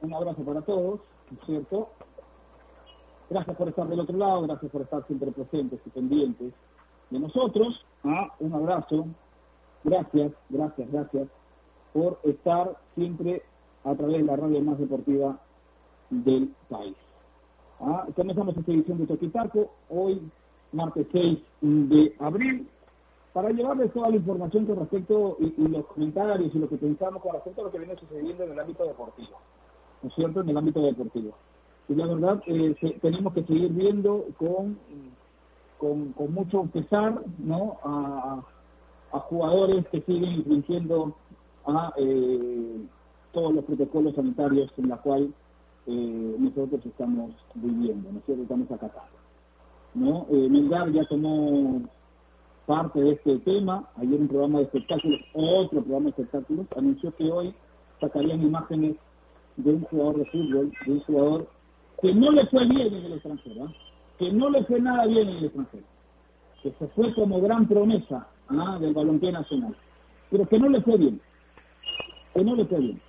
un abrazo para todos, ¿no es cierto? Gracias por estar del otro lado, gracias por estar siempre presentes y pendientes de nosotros. ¿ah? Un abrazo. Gracias, gracias, gracias por estar siempre a través de la radio más deportiva del país. ¿Ah? Comenzamos esta edición de Toquitaco, hoy martes 6 de abril, para llevarles toda la información con respecto y, los comentarios y lo que pensamos con respecto a lo que viene sucediendo en el ámbito deportivo, ¿no es cierto? En el ámbito deportivo. Y la verdad, eh, tenemos que seguir viendo con, con, mucho pesar, ¿no? A, jugadores que siguen infringiendo a eh, todos los protocolos sanitarios en la cual eh, nosotros estamos viviendo, nosotros estamos acatando. ¿no? Eh, Melgar ya tomó parte de este tema, ayer un programa de espectáculos, otro programa de espectáculos, anunció que hoy sacarían imágenes de un jugador de fútbol, de un jugador que no le fue bien en el extranjero, ¿ah? que no le fue nada bien en el extranjero, que se fue como gran promesa ¿ah? del balompié nacional, pero que no le fue bien, que no le fue bien.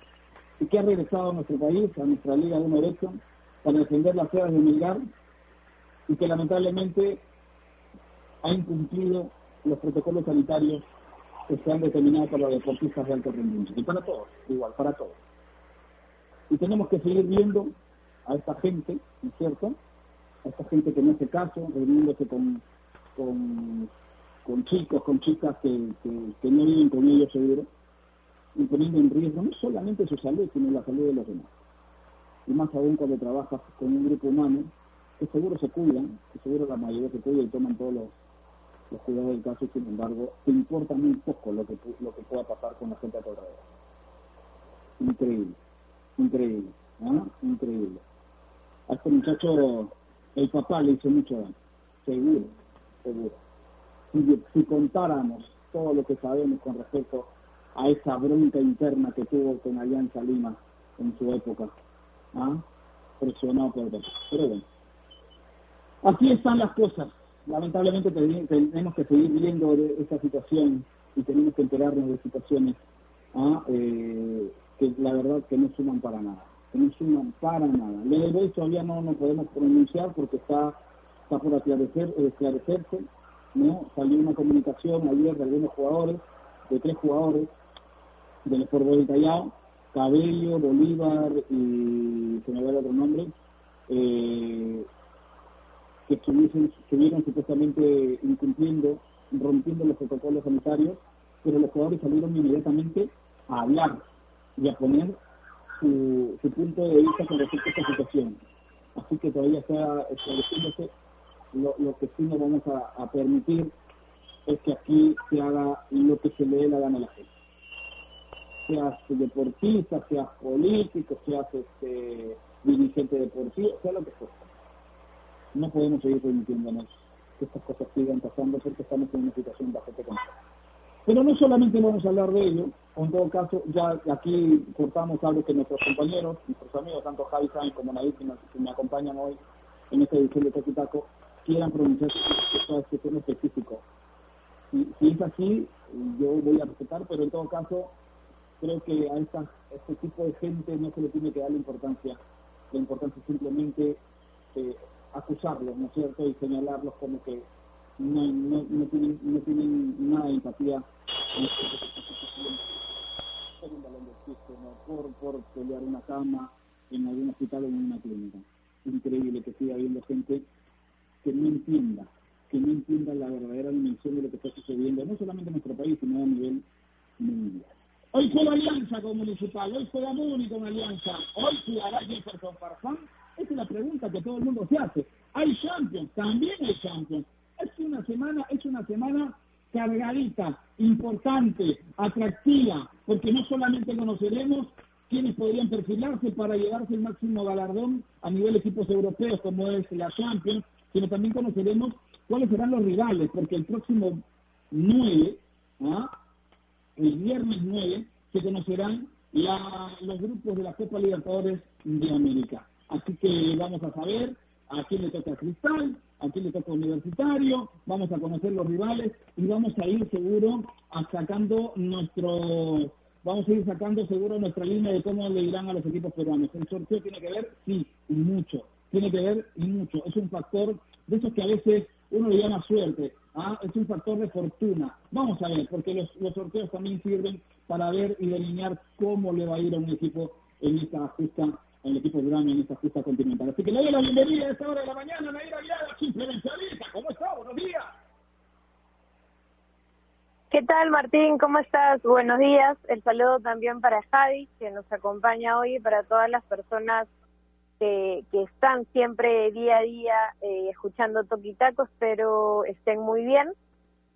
Y que ha regresado a nuestro país, a nuestra Liga de Derecho, para defender las tierras de Milgar y que lamentablemente ha incumplido los protocolos sanitarios que se han determinado para los deportistas de alto rendimiento. Y para todos, igual, para todos. Y tenemos que seguir viendo a esta gente, ¿no es cierto? A esta gente que no hace caso, reuniéndose con, con, chicos, con chicas que, que no viven con ellos seguro y poniendo en riesgo no solamente su salud, sino la salud de los demás. Y más aún cuando trabajas con un grupo humano, que seguro se cuidan, que seguro la mayoría se cuida y toman todos los, cuidados del caso, sin embargo, te importa muy poco lo que, lo que pueda pasar con la gente a tu alrededor. Increíble, increíble, ¿ah? increíble. A este muchacho, el papá le hizo mucho daño, seguro, seguro. Si, contáramos todo lo que sabemos con respecto a esa bronca interna que tuvo con Alianza Lima en su época, ¿ah? presionado por todo. Pero bueno, así están las cosas. Lamentablemente tenemos que seguir viendo esta situación y tenemos que enterarnos de situaciones ¿ah? eh, que la verdad que no suman para nada, que no suman para nada. De todavía no nos podemos pronunciar porque está, está por aclarecer, esclarecerse, ¿no? Salió una comunicación ayer de algunos jugadores, de tres jugadores, del fútbol italiano, Cabello, Bolívar y se me va el otro nombre, eh, que estuvieron supuestamente incumpliendo, rompiendo los protocolos sanitarios, pero los jugadores salieron inmediatamente a hablar y a poner su, punto de vista con respecto a esta situación. Así que todavía está estableciéndose lo, que sí no vamos a, a permitir es que aquí se haga lo que se le dé la gana a la gente seas deportista, seas político, seas este, dirigente deportivo, sea lo que sea. No podemos seguir permitiéndonos que estas cosas sigan pasando porque estamos en una situación bastante compleja. Pero no solamente vamos a hablar de ello, en todo caso, ya aquí cortamos algo que nuestros compañeros, nuestros amigos, tanto Javi Sainz como Nadir, que me acompañan hoy en esta edición de Toquitaco, quieran pronunciarse sobre este tema específico. Si, si es así, yo voy a respetar, pero en todo caso, creo que a, este tipo de gente no se le tiene que dar la importancia. La importancia simplemente eh, acusarlos, ¿no es cierto? Y señalarlos como que no, no, no, tienen, no tienen nada de empatía por por pelear una cama en algún hospital o en una clínica. Increíble que siga habiendo gente que no entienda, que no entienda la verdadera dimensión de lo que está sucediendo, no solamente en nuestro país, sino a nivel mundial. Hoy juega Alianza con Municipal, hoy juega Muni con Alianza, hoy jugará Jefferson Farfán. Esa es la pregunta que todo el mundo se hace. Hay Champions, también hay Champions. Es una semana, es una semana cargadita, importante, atractiva, porque no solamente conoceremos quiénes podrían perfilarse para llevarse el máximo galardón a nivel equipos europeos como es la Champions, sino también conoceremos cuáles serán los rivales, porque el próximo 9, ¿ah? el viernes 9, se conocerán los grupos de la Copa Libertadores de América. Así que vamos a saber a quién le toca Cristal, a quién le toca Universitario, vamos a conocer los rivales y vamos a ir seguro a sacando nuestro, vamos a ir sacando seguro nuestra línea de cómo le irán a los equipos peruanos. El sorteo tiene que ver, sí, y mucho, tiene que ver y mucho. Es un factor de esos que a veces uno le llama suerte, ¿ah? es un factor de fortuna. Vamos a ver, porque los, los sorteos también sirven para ver y delinear cómo le va a ir a un equipo en esta justa el equipo de en esta justa continental. Así que le doy la bienvenida a esta hora de la mañana, Naira Aguilar, simplemente ¿Cómo está? Buenos días. ¿Qué tal, Martín? ¿Cómo estás? Buenos días. El saludo también para Javi, que nos acompaña hoy, para todas las personas que, que están siempre día a día eh, escuchando Toquitacos, pero estén muy bien.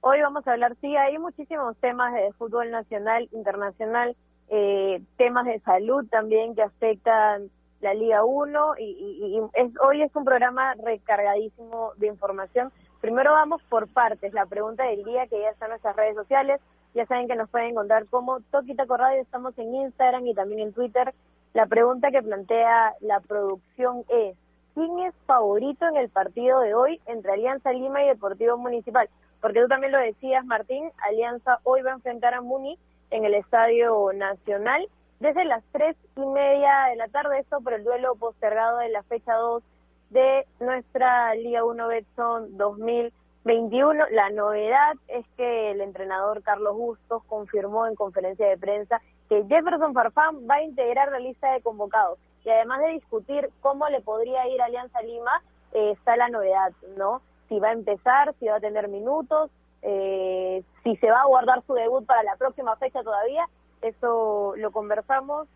Hoy vamos a hablar, sí, hay muchísimos temas de fútbol nacional, internacional, eh, temas de salud también que afectan la Liga 1 y, es, hoy es un programa recargadísimo de información. Primero vamos por partes, la pregunta del día que ya está en nuestras redes sociales, ya saben que nos pueden encontrar como Toquita Radio, estamos en Instagram y también en Twitter. La pregunta que plantea la producción es, ¿quién es favorito en el partido de hoy entre Alianza Lima y Deportivo Municipal? Porque tú también lo decías, Martín, Alianza hoy va a enfrentar a Muni en el Estadio Nacional desde las tres y media de la tarde, esto por el duelo postergado de la fecha 2 de nuestra Liga 1 Betson 2021. La novedad es que el entrenador Carlos Bustos confirmó en conferencia de prensa que Jefferson Farfán va a integrar la lista de convocados. Y además de discutir cómo le podría ir a Alianza Lima, eh, está la novedad, ¿no? Si va a empezar, si va a tener minutos, eh, si se va a guardar su debut para la próxima fecha todavía, eso lo conversamos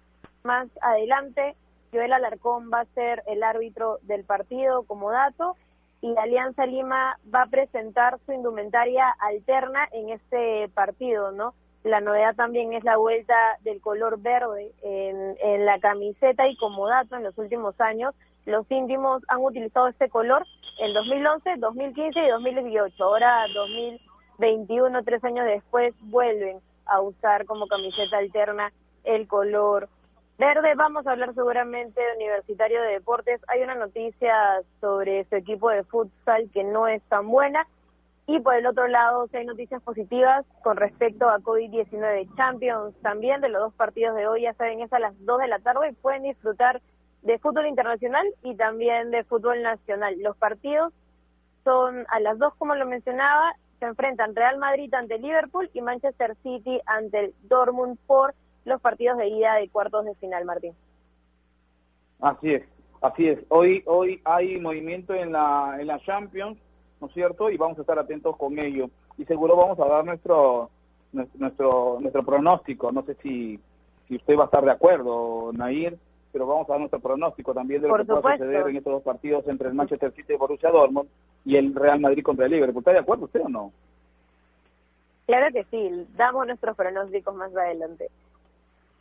más adelante. Joel Alarcón va a ser el árbitro del partido como dato y Alianza Lima va a presentar su indumentaria alterna en este partido, ¿no? La novedad también es la vuelta del color verde en, la camiseta y como dato en los últimos años los íntimos han utilizado este color en 2011, 2015 y 2018. Ahora 2000 21, tres años después, vuelven a usar como camiseta alterna el color verde. Vamos a hablar seguramente de Universitario de Deportes. Hay una noticia sobre su equipo de futsal que no es tan buena. Y por el otro lado, si hay noticias positivas con respecto a COVID-19 Champions también de los dos partidos de hoy, ya saben, es a las 2 de la tarde y pueden disfrutar de fútbol internacional y también de fútbol nacional. Los partidos son a las 2, como lo mencionaba, se enfrentan Real Madrid ante Liverpool y Manchester City ante el Dortmund por los partidos de ida de cuartos de final, Martín. Así es, así es. Hoy hoy hay movimiento en la en la Champions, ¿no es cierto? Y vamos a estar atentos con ello y seguro vamos a dar nuestro nuestro nuestro pronóstico. No sé si si usted va a estar de acuerdo, Nair, pero vamos a dar nuestro pronóstico también de lo que pueda suceder en estos dos partidos entre el Manchester City y Borussia Dortmund y el Real Madrid contra el Liverpool. ¿Está de acuerdo usted o no? Claro que sí, damos nuestros pronósticos más adelante.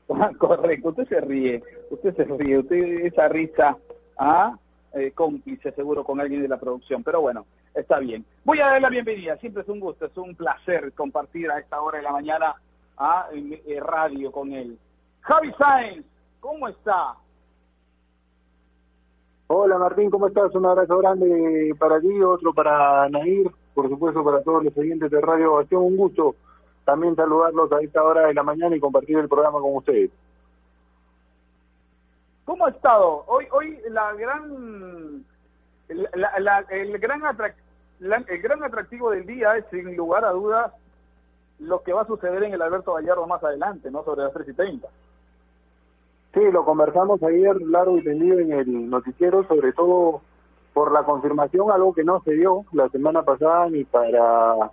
correcto, usted se ríe, usted se ríe, usted esa risa, ¿ah? Eh, cómplice seguro con alguien de la producción, pero bueno, está bien. Voy a dar la bienvenida, siempre es un gusto, es un placer compartir a esta hora de la mañana a radio con él. Javi Sáenz, ¿cómo está? Hola Martín, ¿cómo estás? Un abrazo grande para ti, otro para Nair, por supuesto para todos los oyentes de Radio Ovación. Un gusto también saludarlos a esta hora de la mañana y compartir el programa con ustedes. ¿Cómo ha estado? Hoy hoy la gran el gran el gran atractivo del día es sin lugar a dudas lo que va a suceder en el Alberto Gallardo más adelante, ¿no? Sobre las 3 y 30. Sí, lo conversamos ayer largo y tendido en el noticiero, sobre todo por la confirmación, algo que no se dio la semana pasada ni para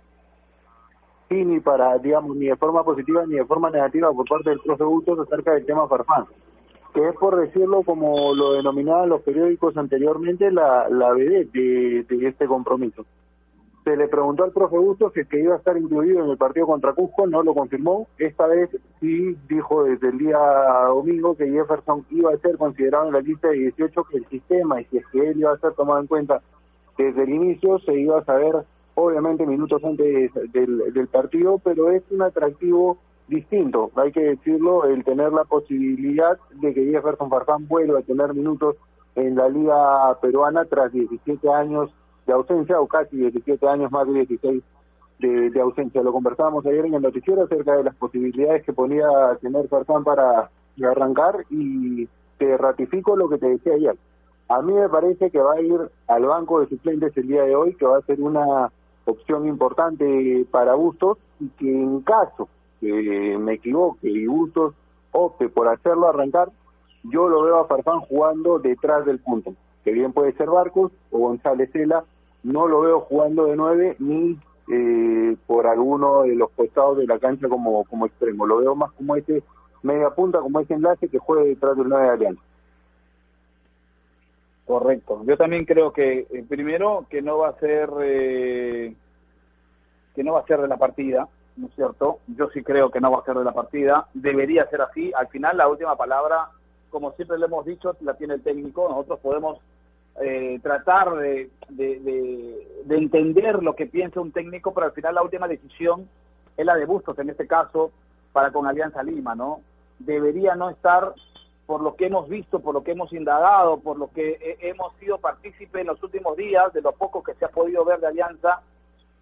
sí, ni para, digamos, ni de forma positiva ni de forma negativa por parte del profe Bustos acerca del tema Farfán, que es por decirlo como lo denominaban los periódicos anteriormente, la, la de, de este compromiso se le preguntó al profe Bustos que, que iba a estar incluido en el partido contra Cusco, no lo confirmó. Esta vez sí dijo desde el día domingo que Jefferson iba a ser considerado en la lista de 18, que el sistema y si es que él iba a ser tomado en cuenta desde el inicio, se iba a saber obviamente minutos antes del, del partido, pero es un atractivo distinto, hay que decirlo, el tener la posibilidad de que Jefferson Farfán vuelva a tener minutos en la liga peruana tras 17 años de ausencia o casi 17 años más de 16 de, ausencia. Lo conversábamos ayer en el noticiero acerca de las posibilidades que ponía tener Farfán para arrancar y te ratifico lo que te decía ayer. A mí me parece que va a ir al banco de suplentes el día de hoy, que va a ser una opción importante para Bustos y que en caso que me equivoque y Bustos opte por hacerlo arrancar, yo lo veo a Farfán jugando detrás del punto, que bien puede ser Barcos o González Cela, no lo veo jugando de nueve ni eh, por alguno de los costados de la cancha como, como extremo, lo veo más como ese media punta, como ese enlace que juegue detrás del nueve de Alianza. Correcto. Yo también creo que eh, primero que no va a ser eh, que no va a ser de la partida, ¿no es cierto? Yo sí creo que no va a ser de la partida. Debería ser así. Al final la última palabra, como siempre le hemos dicho, la tiene el técnico. Nosotros podemos eh, tratar de, de, entender lo que piensa un técnico, pero al final la última decisión es la de Bustos, en este caso, para con Alianza Lima, ¿no? Debería no estar por lo que hemos visto, por lo que hemos indagado, por lo que hemos sido partícipes en los últimos días, de lo poco que se ha podido ver de Alianza,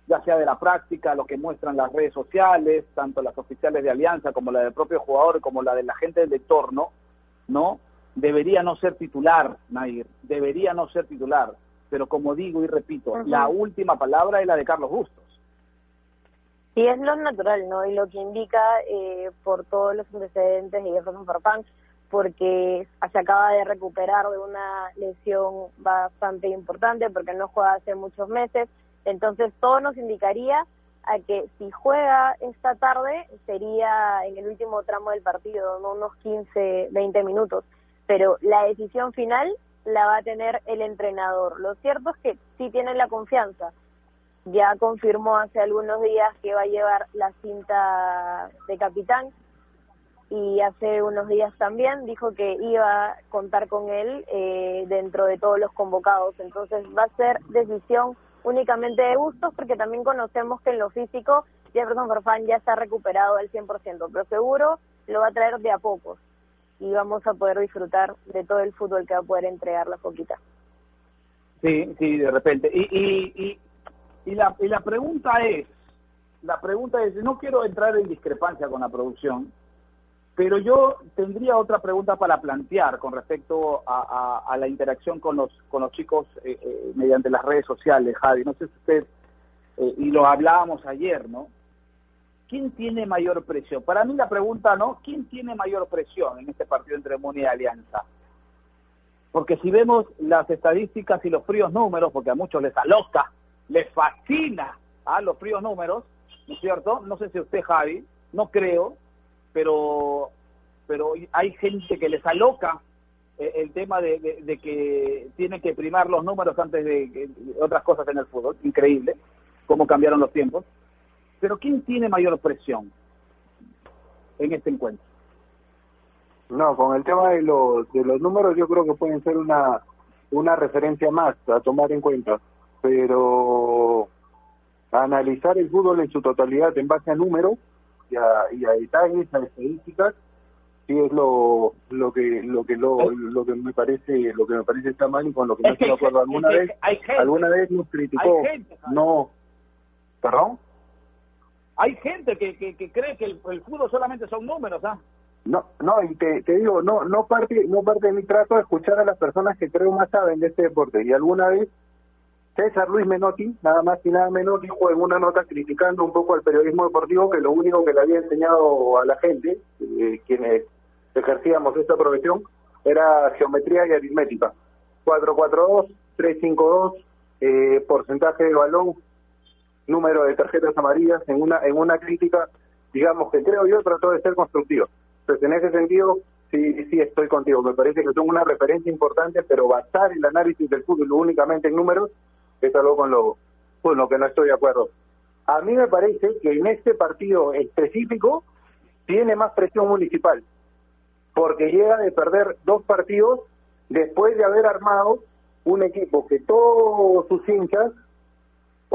ya sea de la práctica, lo que muestran las redes sociales, tanto las oficiales de Alianza como la del propio jugador, como la de la gente del entorno, ¿no? Debería no ser titular, Nair, debería no ser titular, pero como digo y repito, la última palabra es la de Carlos Bustos. Y es lo natural, ¿no? Y lo que indica eh, por todos los antecedentes de Jefferson Farfán, porque se acaba de recuperar de una lesión bastante importante, porque no juega hace muchos meses. Entonces, todo nos indicaría a que si juega esta tarde sería en el último tramo del partido, ¿no? unos 15, 20 minutos. Pero la decisión final la va a tener el entrenador. Lo cierto es que sí tiene la confianza. Ya confirmó hace algunos días que va a llevar la cinta de capitán y hace unos días también dijo que iba a contar con él eh, dentro de todos los convocados. Entonces va a ser decisión únicamente de gustos porque también conocemos que en lo físico Jefferson Farfán ya está recuperado al 100%, pero seguro lo va a traer de a pocos y vamos a poder disfrutar de todo el fútbol que va a poder entregar la Foquita. Sí, sí, de repente. Y, y, y, y, la, y la pregunta es, la pregunta es, no quiero entrar en discrepancia con la producción, pero yo tendría otra pregunta para plantear con respecto a, la interacción con los, con los chicos eh, eh, mediante las redes sociales, Javi. No sé si usted, eh, y lo hablábamos ayer, ¿no? ¿Quién tiene mayor presión? Para mí la pregunta, ¿no? ¿Quién tiene mayor presión en este partido entre Muni y Alianza? Porque si vemos las estadísticas y los fríos números, porque a muchos les aloca, les fascina a los fríos números, ¿no es cierto? No sé si usted, Javi, no creo, pero, pero hay gente que les aloca eh, el tema de, que tienen que primar los números antes de, otras cosas en el fútbol, increíble cómo cambiaron los tiempos. Pero ¿quién tiene mayor presión en este encuentro? No, con el tema de los, de los números yo creo que pueden ser una, una referencia más a tomar en cuenta, pero analizar el fútbol en su totalidad en base a números y a, detalles, a estadísticas, sí es lo lo que lo que lo, lo que me parece lo que me parece está mal y con lo que no estoy de acuerdo. alguna vez alguna vez nos criticó no perdón hay gente que, que, cree que el, fútbol solamente son números ah no no y te, te digo no no parte no parte de mi trato de escuchar a las personas que creo más saben de este deporte y alguna vez César Luis Menotti, nada más y nada menos, dijo en una nota criticando un poco al periodismo deportivo que lo único que le había enseñado a la gente, eh, quienes ejercíamos esta profesión, era geometría y aritmética. 442, 352, eh, porcentaje de balón, número de tarjetas amarillas, en una, en una crítica, digamos, que creo yo trató de ser constructivo. Entonces, en ese sentido, sí, sí estoy contigo. Me parece que son una referencia importante, pero basar el análisis del fútbol únicamente en números es algo con lo, con lo que no estoy de acuerdo. A mí me parece que en este partido específico tiene más presión municipal, porque llega de perder dos partidos después de haber armado un equipo que todos sus hinchas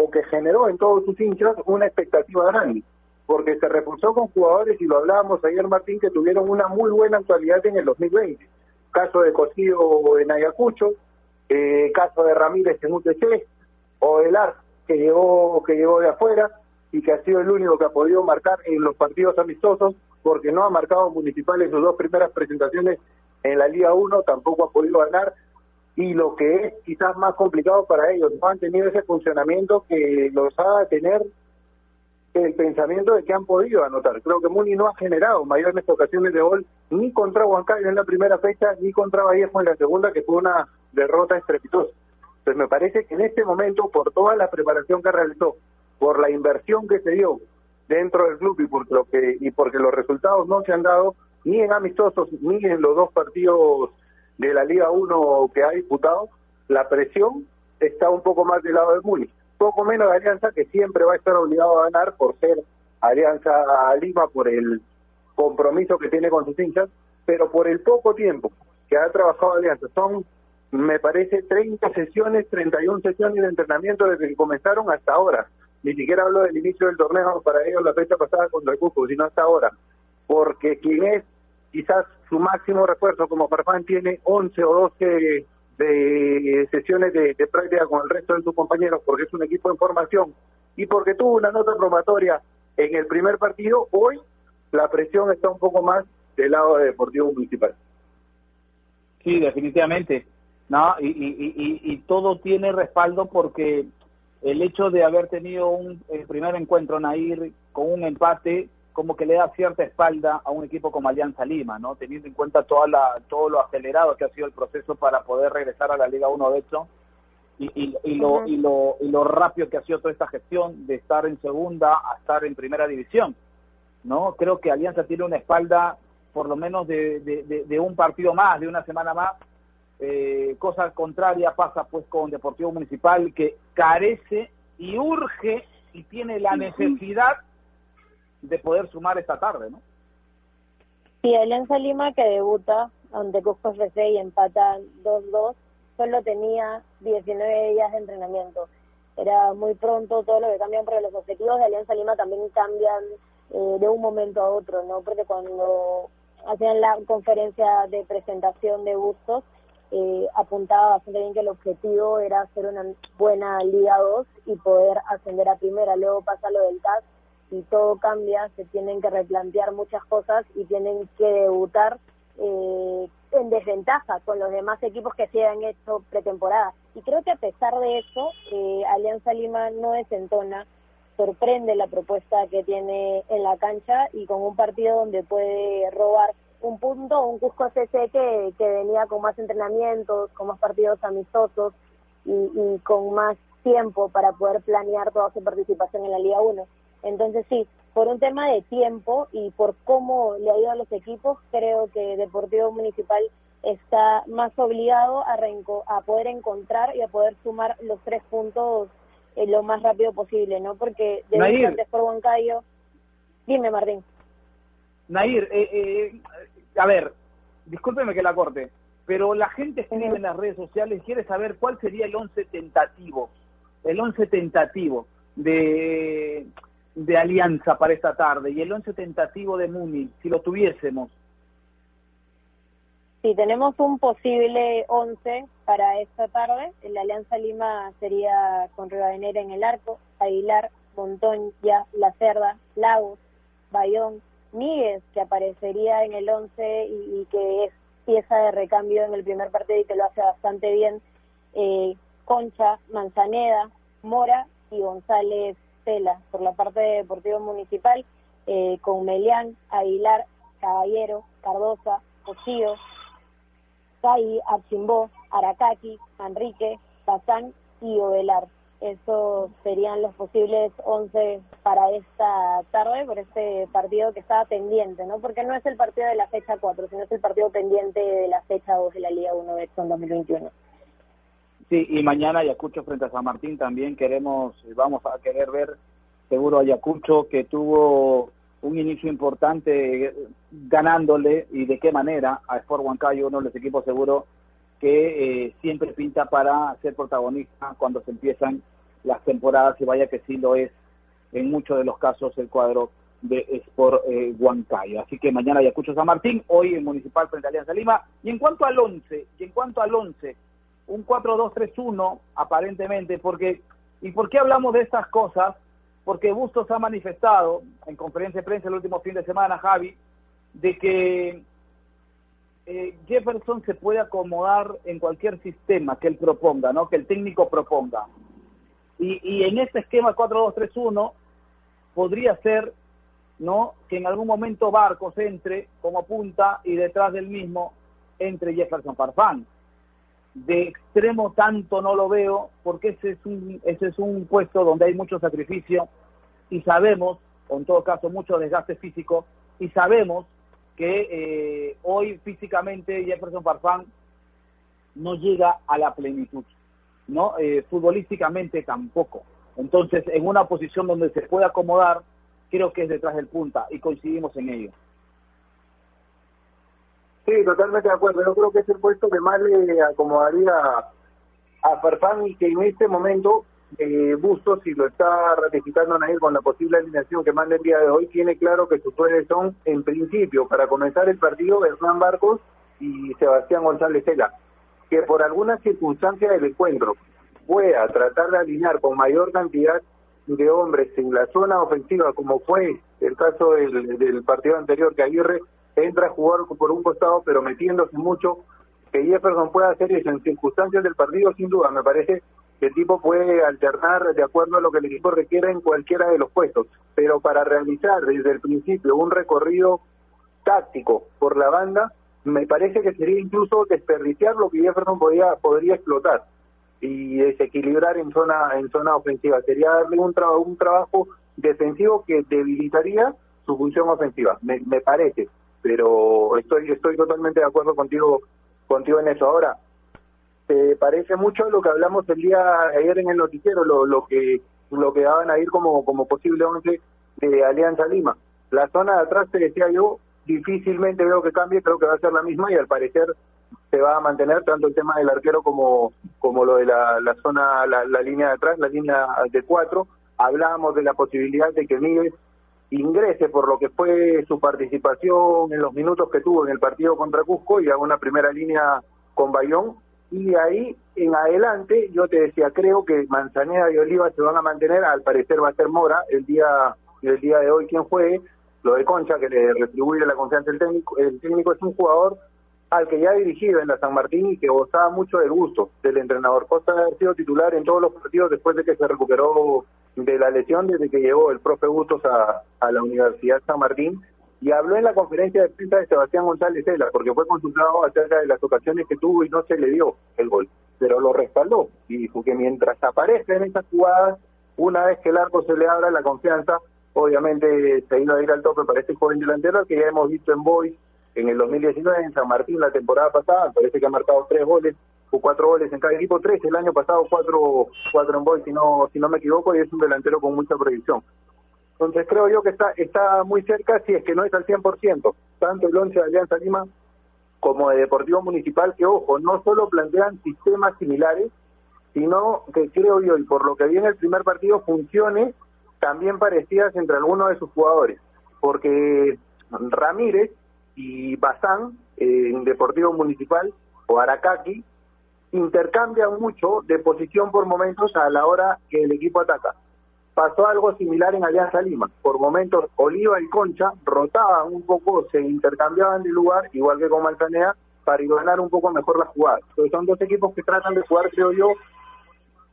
o que generó en todos sus hinchas una expectativa grande, porque se reforzó con jugadores, y lo hablábamos ayer Martín, que tuvieron una muy buena actualidad en el 2020. Caso de Cosío en Ayacucho, eh, caso de Ramírez en UTC, o Ar que llegó, que llegó de afuera y que ha sido el único que ha podido marcar en los partidos amistosos, porque no ha marcado Municipal en sus dos primeras presentaciones en la Liga 1, tampoco ha podido ganar, y lo que es quizás más complicado para ellos, no han tenido ese funcionamiento que los haga tener el pensamiento de que han podido anotar. Creo que Muni no ha generado mayores ocasiones de gol ni contra Huancayo en la primera fecha, ni contra Vallejo en la segunda, que fue una derrota estrepitosa. Entonces me parece que en este momento, por toda la preparación que realizó, por la inversión que se dio dentro del club y por lo que y porque los resultados no se han dado ni en amistosos ni en los dos partidos de la Liga 1 que ha disputado, la presión está un poco más del lado de Muni, poco menos de Alianza que siempre va a estar obligado a ganar por ser Alianza Lima por el compromiso que tiene con sus hinchas, pero por el poco tiempo que ha trabajado Alianza, son me parece 30 sesiones, 31 sesiones de entrenamiento desde que comenzaron hasta ahora. Ni siquiera hablo del inicio del torneo para ellos la fecha pasada contra el Cusco, sino hasta ahora, porque quien es quizás su máximo refuerzo como Farfán tiene 11 o 12 de sesiones de, práctica con el resto de sus compañeros porque es un equipo en formación y porque tuvo una nota probatoria en el primer partido, hoy la presión está un poco más del lado de Deportivo Municipal. Sí, definitivamente. No, y, y, y todo tiene respaldo porque el hecho de haber tenido un primer encuentro Nair con un empate como que le da cierta espalda a un equipo como Alianza Lima, ¿no? Teniendo en cuenta toda la, todo lo acelerado que ha sido el proceso para poder regresar a la Liga 1 de hecho y, y, lo, y, lo, y lo rápido que ha sido toda esta gestión de estar en segunda a estar en primera división, ¿no? Creo que Alianza tiene una espalda por lo menos de, de un partido más, de una semana más, eh, cosa contraria pasa pues con Deportivo Municipal que carece y urge y tiene la necesidad de poder sumar esta tarde, ¿no? Sí, Alianza Lima que debuta ante Cusco FC y empata 2-2, solo tenía 19 días de entrenamiento. Era muy pronto todo lo que cambian, pero los objetivos de Alianza Lima también cambian eh, de un momento a otro, ¿no? Porque cuando hacían la conferencia de presentación de Bustos, eh, apuntaba bastante bien que el objetivo era hacer una buena Liga 2 y poder ascender a primera. Luego pasa lo del CAS y todo cambia, se tienen que replantear muchas cosas y tienen que debutar eh, en desventaja con los demás equipos que se han hecho pretemporada. Y creo que a pesar de eso, eh, Alianza Lima no desentona, sorprende la propuesta que tiene en la cancha y con un partido donde puede robar un punto, un Cusco CC que, que venía con más entrenamientos, con más partidos amistosos y, y con más tiempo para poder planear toda su participación en la Liga 1. Entonces sí, por un tema de tiempo y por cómo le ha ido a los equipos, creo que Deportivo Municipal está más obligado a, a poder encontrar y a poder sumar los tres puntos eh, lo más rápido posible, ¿no? Porque de antes por Huancayo... Dime, Martín. Nair, eh, eh, a ver, discúlpeme que la corte, pero la gente escribe en las redes sociales quiere saber cuál sería el once tentativo, el once tentativo de, de Alianza para esta tarde y el once tentativo de Muni, si lo tuviésemos. Si tenemos un posible once para esta tarde, la Alianza Lima sería con Rivadeneira en el arco, Aguilar, Montoya, La Cerda, Lagos, Bayón, Míguez, que aparecería en el 11 y, que es pieza de recambio en el primer partido y que lo hace bastante bien, eh, Concha, Manzaneda, Mora y González Tela. Por la parte de Deportivo Municipal, eh, con Melián, Aguilar, Caballero, Cardosa, Cosío, Cai, Achimbó, Aracaki, Manrique, Bazán y Ovelar. Esos serían los posibles 11 para esta tarde, por este partido que estaba pendiente, ¿no? Porque no es el partido de la fecha 4, sino es el partido pendiente de la fecha 2 de la Liga 1 de Exxon 2021. Sí, y mañana Ayacucho frente a San Martín también queremos, vamos a querer ver seguro Ayacucho que tuvo un inicio importante ganándole y de qué manera a Sport Huancayo, uno de los equipos seguro que eh, siempre pinta para ser protagonista cuando se empiezan las temporadas y vaya que sí lo es en muchos de los casos el cuadro de Sport eh, Huancayo. Así que mañana Ayacucho San Martín, hoy en Municipal frente a Alianza Lima. Y en cuanto al 11, y en cuanto al 11, un 4-2-3-1 aparentemente, porque ¿y por qué hablamos de estas cosas? Porque Bustos ha manifestado en conferencia de prensa el último fin de semana, Javi, de que eh, Jefferson se puede acomodar en cualquier sistema que él proponga, ¿no? Que el técnico proponga. Y, y en este esquema 4-2-3-1 podría ser ¿no? Que en algún momento Barcos entre como punta y detrás del mismo entre Jefferson Farfán. De extremo tanto no lo veo porque ese es un, ese es un puesto donde hay mucho sacrificio y sabemos, o en todo caso mucho desgaste físico, y sabemos que eh, hoy físicamente Jefferson Farfán no llega a la plenitud, ¿no? Eh, futbolísticamente tampoco. Entonces, en una posición donde se puede acomodar, creo que es detrás del punta y coincidimos en ello. Sí, totalmente de acuerdo. Yo creo que es el puesto que más le acomodaría a Farfán y que en este momento eh, Bustos, si lo está ratificando Nair con la posible alineación que manda el día de hoy, tiene claro que sus sueños son, en principio, para comenzar el partido, Hernán Barcos y Sebastián González Cela, que por alguna circunstancia del encuentro pueda tratar de alinear con mayor cantidad de hombres en la zona ofensiva, como fue el caso del, partido anterior, que Aguirre entra a jugar por un costado, pero metiéndose mucho, que Jefferson pueda hacer eso en circunstancias del partido, sin duda, me parece que el tipo puede alternar de acuerdo a lo que el equipo requiera en cualquiera de los puestos, pero para realizar desde el principio un recorrido táctico por la banda, me parece que sería incluso desperdiciar lo que Jefferson podía, podría explotar y desequilibrar en zona en zona ofensiva. Sería darle un, un trabajo defensivo que debilitaría su función ofensiva, me, me parece. Pero estoy estoy totalmente de acuerdo contigo contigo en eso. Ahora, te parece mucho lo que hablamos el día ayer en el noticiero, lo, lo que lo que daban a ir como como posible once de Alianza Lima. La zona de atrás te decía yo difícilmente veo que cambie, creo que va a ser la misma y al parecer se va a mantener tanto el tema del arquero como, como lo de la, la zona, la, línea de atrás, la línea de cuatro. Hablábamos de la posibilidad de que Miguel ingrese por lo que fue su participación en los minutos que tuvo en el partido contra Cusco y haga una primera línea con Bayón. Y ahí en adelante, yo te decía, creo que Manzaneda y Oliva se van a mantener, al parecer va a ser Mora el día, el día de hoy quien juegue, lo de Concha que le retribuye la confianza del técnico, el técnico es un jugador al que ya ha dirigido en la San Martín y que gozaba mucho del gusto del entrenador. Costa ha sido titular en todos los partidos después de que se recuperó de la lesión desde que llegó el profe Bustos a, la Universidad San Martín y habló en la conferencia de prensa de Sebastián González Cela porque fue consultado acerca de las ocasiones que tuvo y no se le dio el gol, pero lo respaldó y dijo que mientras aparezca en esas jugadas, una vez que el arco se le abra la confianza, obviamente se iba a ir al tope para este joven delantero que ya hemos visto en Boys en el 2019 en San Martín la temporada pasada, parece que ha marcado tres goles o cuatro goles en cada equipo, tres el año pasado, cuatro, cuatro en Boy, si no, si no me equivoco, y es un delantero con mucha proyección. Entonces creo yo que está, está muy cerca, si es que no es al 100%, tanto el once de Alianza Lima como de Deportivo Municipal, que ojo, no solo plantean sistemas similares, sino que creo yo, y por lo que vi en el primer partido, funcione también parecidas entre algunos de sus jugadores, porque Ramírez y Bazán en Deportivo Municipal o Aracaki intercambian mucho de posición por momentos a la hora que el equipo ataca. Pasó algo similar en Alianza Lima. Por momentos Oliva y Concha rotaban un poco, se intercambiaban de lugar, igual que con Manzanea, para ganar un poco mejor la jugada. Son dos equipos que tratan de jugar, creo yo,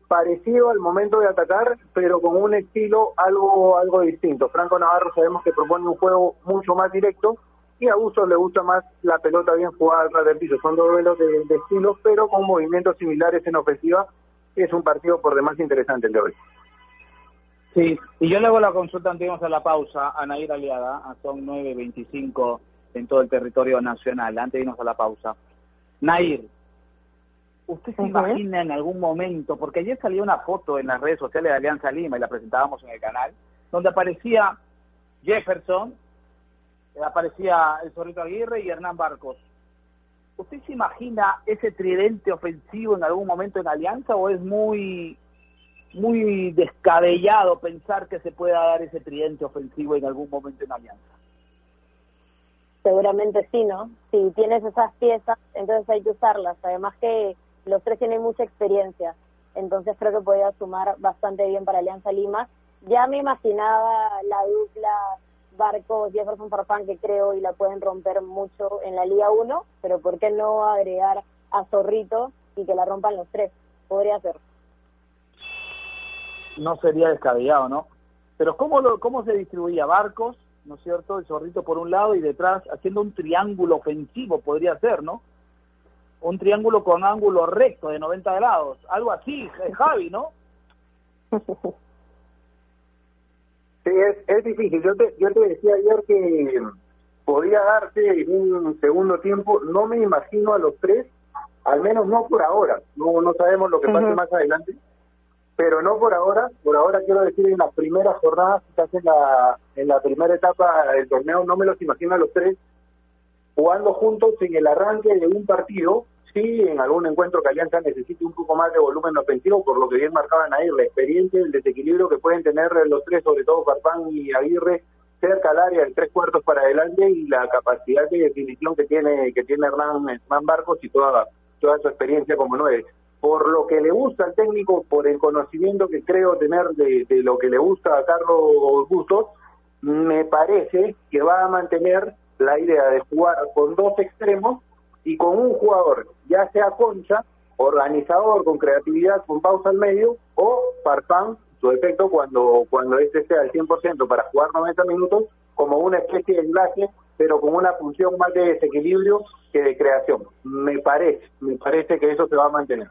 parecido al momento de atacar, pero con un estilo algo algo distinto. Franco Navarro sabemos que propone un juego mucho más directo, y a Uso le gusta más la pelota bien jugada atrás del piso. Son dos duelos de, estilos, pero con movimientos similares en ofensiva. Es un partido por demás interesante el de hoy. Sí, y yo le hago la consulta antes de a la pausa a Nair Aliada, son 9.25 en todo el territorio nacional, antes de irnos a la pausa. Nair, ¿usted se imagina en algún momento, porque ayer salió una foto en las redes sociales de Alianza Lima y la presentábamos en el canal, donde aparecía Jefferson aparecía el Zorrito Aguirre y Hernán Barcos. ¿Usted se imagina ese tridente ofensivo en algún momento en Alianza o es muy muy descabellado pensar que se pueda dar ese tridente ofensivo en algún momento en Alianza. Seguramente sí, ¿no? Si tienes esas piezas, entonces hay que usarlas. Además que los tres tienen mucha experiencia, entonces creo que podría sumar bastante bien para Alianza Lima. Ya me imaginaba la dupla Barcos Jefferson Farfán que creo y la pueden romper mucho en la Liga 1, pero ¿por qué no agregar a Zorrito y que la rompan los tres? Podría ser no sería descabellado, ¿no? Pero ¿cómo, lo, cómo se distribuía? Barcos, ¿no es cierto? El zorrito por un lado y detrás haciendo un triángulo ofensivo, podría ser, ¿no? Un triángulo con ángulo recto de 90 grados, algo así, Javi, ¿no? Sí, es, es difícil. Yo te, yo te decía ayer que podía darse un segundo tiempo. No me imagino a los tres, al menos no por ahora. No, no sabemos lo que pase más adelante pero no por ahora. Por ahora quiero decir en las primeras jornadas, quizás en la, en la primera etapa del torneo, no me los imagino a los tres jugando juntos en el arranque de un partido. Sí, en algún encuentro que Alianza necesite un poco más de volumen ofensivo, por lo que bien marcaban ahí, la experiencia, el desequilibrio que pueden tener los tres, sobre todo Farfán y Aguirre, cerca al área de tres cuartos para adelante y la capacidad de definición que tiene que tiene Hernán, Hernán Barcos y toda, toda su experiencia como nueve. Por lo que le gusta al técnico, por el conocimiento que creo tener de, lo que le gusta a Carlos Bustos, me parece que va a mantener la idea de jugar con dos extremos y con un jugador, ya sea Concha, organizador con creatividad, con pausa al medio, o Farfán, su efecto cuando, cuando este sea al 100% para jugar 90 minutos, como una especie de enlace, pero con una función más de desequilibrio que de creación. Me parece, me parece que eso se va a mantener.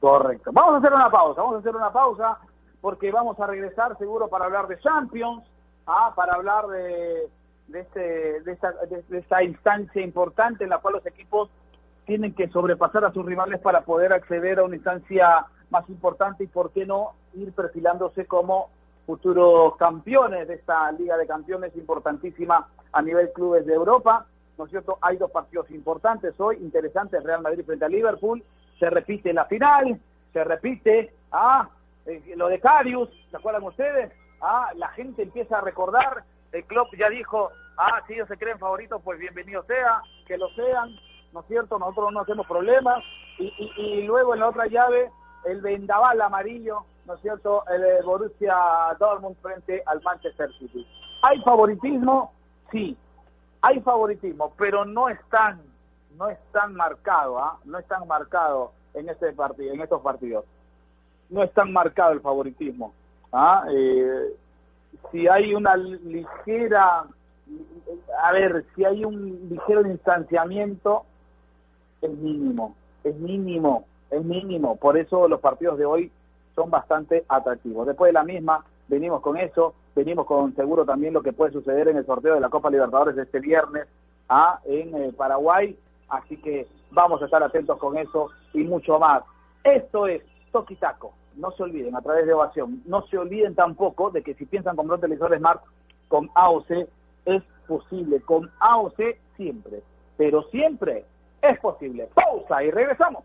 Correcto. Vamos a hacer una pausa, vamos a hacer una pausa porque vamos a regresar seguro para hablar de Champions, ¿ah? para hablar de, de, este, de, esta, de, esta instancia importante en la cual los equipos tienen que sobrepasar a sus rivales para poder acceder a una instancia más importante y, por qué no, ir perfilándose como futuros campeones de esta Liga de Campeones importantísima a nivel clubes de Europa. ¿No es cierto? Hay dos partidos importantes hoy, interesantes, Real Madrid frente a Liverpool se repite la final, se repite ah, eh, lo de Carius, ¿se acuerdan ustedes? Ah, la gente empieza a recordar, el club ya dijo, ah, si ellos se creen favoritos, pues bienvenido sea, que lo sean, ¿no es cierto? Nosotros no hacemos problemas. Y, y, luego en la otra llave, el vendaval amarillo, ¿no es cierto? El Borussia Dortmund frente al Manchester City. ¿Hay favoritismo? Sí, hay favoritismo, pero no están no es tan marcado, ¿ah? no es tan marcado en este partido, en estos partidos. No es tan marcado el favoritismo. ¿ah? Eh, si hay una ligera, a ver, si hay un ligero distanciamiento, es mínimo, es mínimo, es mínimo. Por eso los partidos de hoy son bastante atractivos. Después de la misma, venimos con eso, venimos con seguro también lo que puede suceder en el sorteo de la Copa Libertadores este viernes ¿ah? en eh, Paraguay Así que vamos a estar atentos con eso y mucho más. Esto es Toquitaco. No se olviden, a través de Ovación. No se olviden tampoco de que si piensan comprar un televisor Smart con AOC, es posible. Con AOC siempre. Pero siempre es posible. Pausa y regresamos.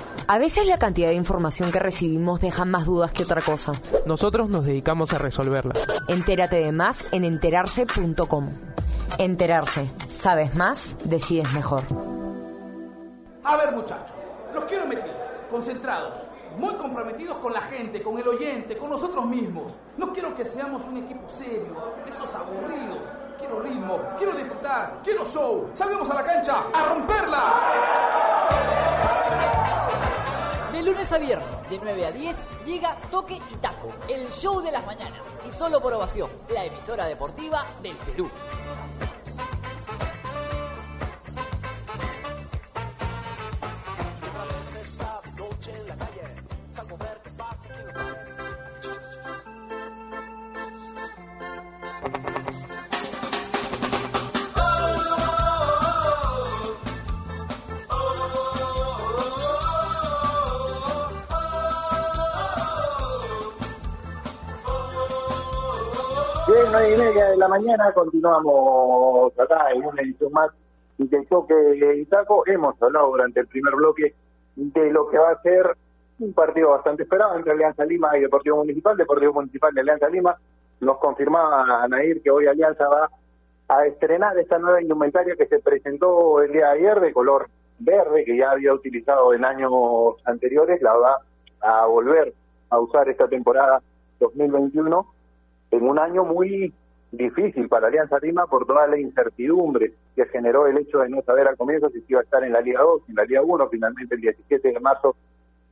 A veces la cantidad de información que recibimos deja más dudas que otra cosa. Nosotros nos dedicamos a resolverla. Entérate de más en enterarse.com. Enterarse. Sabes más, decides mejor. A ver muchachos, los quiero metidos, concentrados, muy comprometidos con la gente, con el oyente, con nosotros mismos. No quiero que seamos un equipo serio, esos aburridos. Quiero ritmo, quiero disfrutar, quiero show. Salgamos a la cancha a romperla. De lunes a viernes, de 9 a 10, llega Toque y Taco, el show de las mañanas. Y solo por ovación, la emisora deportiva del Perú. Bien, nueve y media de la mañana, continuamos acá en una edición más de Toque de Itaco. Hemos hablado durante el primer bloque de lo que va a ser un partido bastante esperado entre Alianza Lima y Deportivo Municipal. Deportivo Municipal de Alianza Lima nos confirmaba Nair que hoy Alianza va a estrenar esta nueva indumentaria que se presentó el día de ayer de color verde, que ya había utilizado en años anteriores, la va a volver a usar esta temporada 2021 en un año muy difícil para Alianza Lima por toda la incertidumbre que generó el hecho de no saber al comienzo si iba a estar en la Liga 2, en la Liga 1, finalmente el 17 de marzo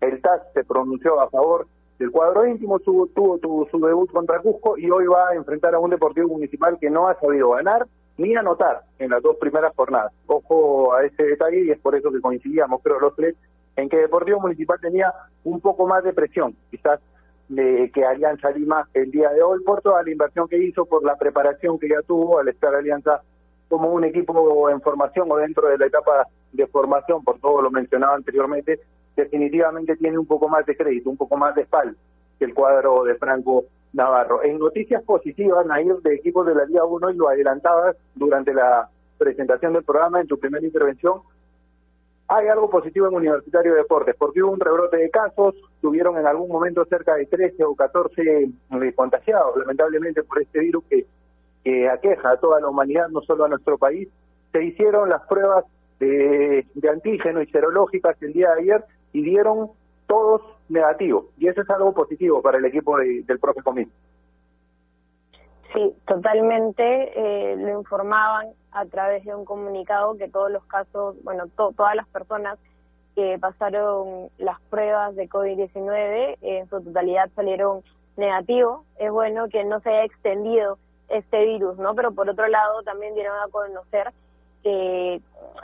el TAS se pronunció a favor del cuadro íntimo, tuvo, tuvo, su debut contra Cusco y hoy va a enfrentar a un Deportivo Municipal que no ha sabido ganar ni anotar en las dos primeras jornadas. Ojo a ese detalle y es por eso que coincidíamos, creo, los tres, en que Deportivo Municipal tenía un poco más de presión, quizás de que Alianza Lima el día de hoy por toda la inversión que hizo, por la preparación que ya tuvo al estar Alianza como un equipo en formación o dentro de la etapa de formación, por todo lo mencionado anteriormente, definitivamente tiene un poco más de crédito, un poco más de espalda que el cuadro de Franco Navarro. En noticias positivas, Nair, de equipos de la Liga 1, y lo adelantabas durante la presentación del programa en tu primera intervención, hay algo positivo en Universitario de Deportes, porque hubo un rebrote de casos, tuvieron en algún momento cerca de 13 o 14 eh, contagiados, lamentablemente por este virus que, que aqueja a toda la humanidad, no solo a nuestro país. Se hicieron las pruebas de, de antígeno y serológicas el día de ayer y dieron todos negativos. Y eso es algo positivo para el equipo del profe Comín. Sí, totalmente. Eh, lo informaban a través de un comunicado que todos los casos, bueno, todas las personas que pasaron las pruebas de COVID-19 en su totalidad salieron negativos. Es bueno que no se haya extendido este virus, ¿no? Pero por otro lado también dieron a conocer que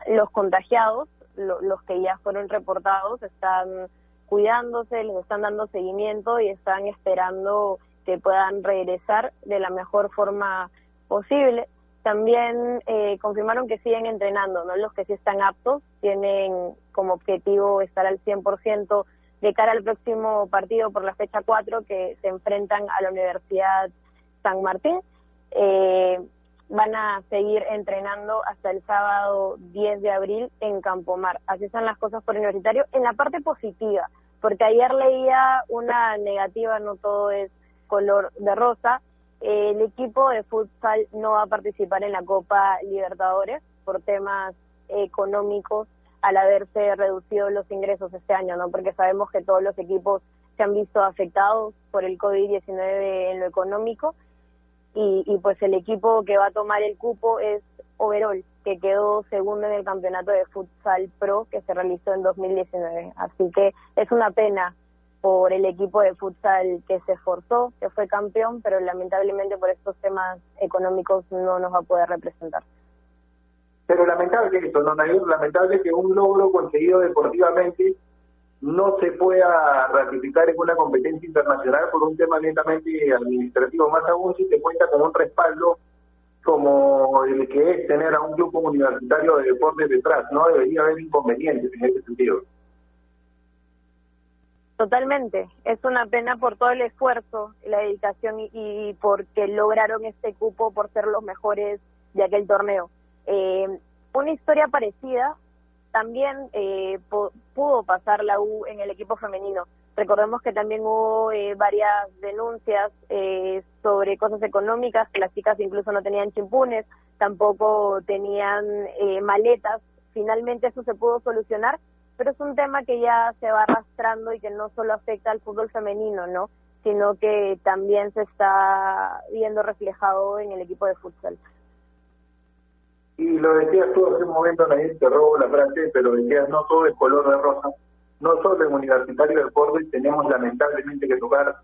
los contagiados, los que ya fueron reportados, están cuidándose, les están dando seguimiento y están esperando que puedan regresar de la mejor forma posible. También eh, confirmaron que siguen entrenando, ¿no? Los que sí están aptos tienen como objetivo estar al 100% de cara al próximo partido por la fecha 4 que se enfrentan a la Universidad San Martín. Eh, van a seguir entrenando hasta el sábado 10 de abril en Campomar. Así son las cosas por universitario. En la parte positiva, porque ayer leía una negativa, no todo es color de rosa. el equipo de futsal no va a participar en la Copa Libertadores por temas económicos al haberse reducido los ingresos este año, ¿no? Porque sabemos que todos los equipos se han visto afectados por el COVID-19 en lo económico y, y pues el equipo que va a tomar el cupo es Overall, que quedó segundo en el campeonato de futsal pro que se realizó en 2019. Así que es una pena por el equipo de futsal que se esforzó, que fue campeón, pero lamentablemente por estos temas económicos no nos va a poder representar. Pero lamentable esto, ¿no, Nair? Lamentable que un logro conseguido deportivamente no se pueda ratificar en una competencia internacional por un tema netamente administrativo, más aún si se cuenta con un respaldo como el que es tener a un club universitario de deportes detrás, ¿no? Debería haber inconvenientes en ese sentido. Totalmente, es una pena por todo el esfuerzo, la dedicación y, porque lograron este cupo por ser los mejores de aquel torneo. Eh, una historia parecida también eh, pudo pasar la U en el equipo femenino. Recordemos que también hubo eh, varias denuncias sobre cosas económicas, que las chicas incluso no tenían chimpunes, tampoco tenían maletas. Finalmente eso se pudo solucionar pero es un tema que ya se va arrastrando y que no solo afecta al fútbol femenino, ¿no? sino que también se está viendo reflejado en el equipo de futsal. Y lo decías tú hace un momento, nadie te robo la frase, pero decías, no todo es color de rosa. No solo en Universitario de Deportes tenemos lamentablemente que tocar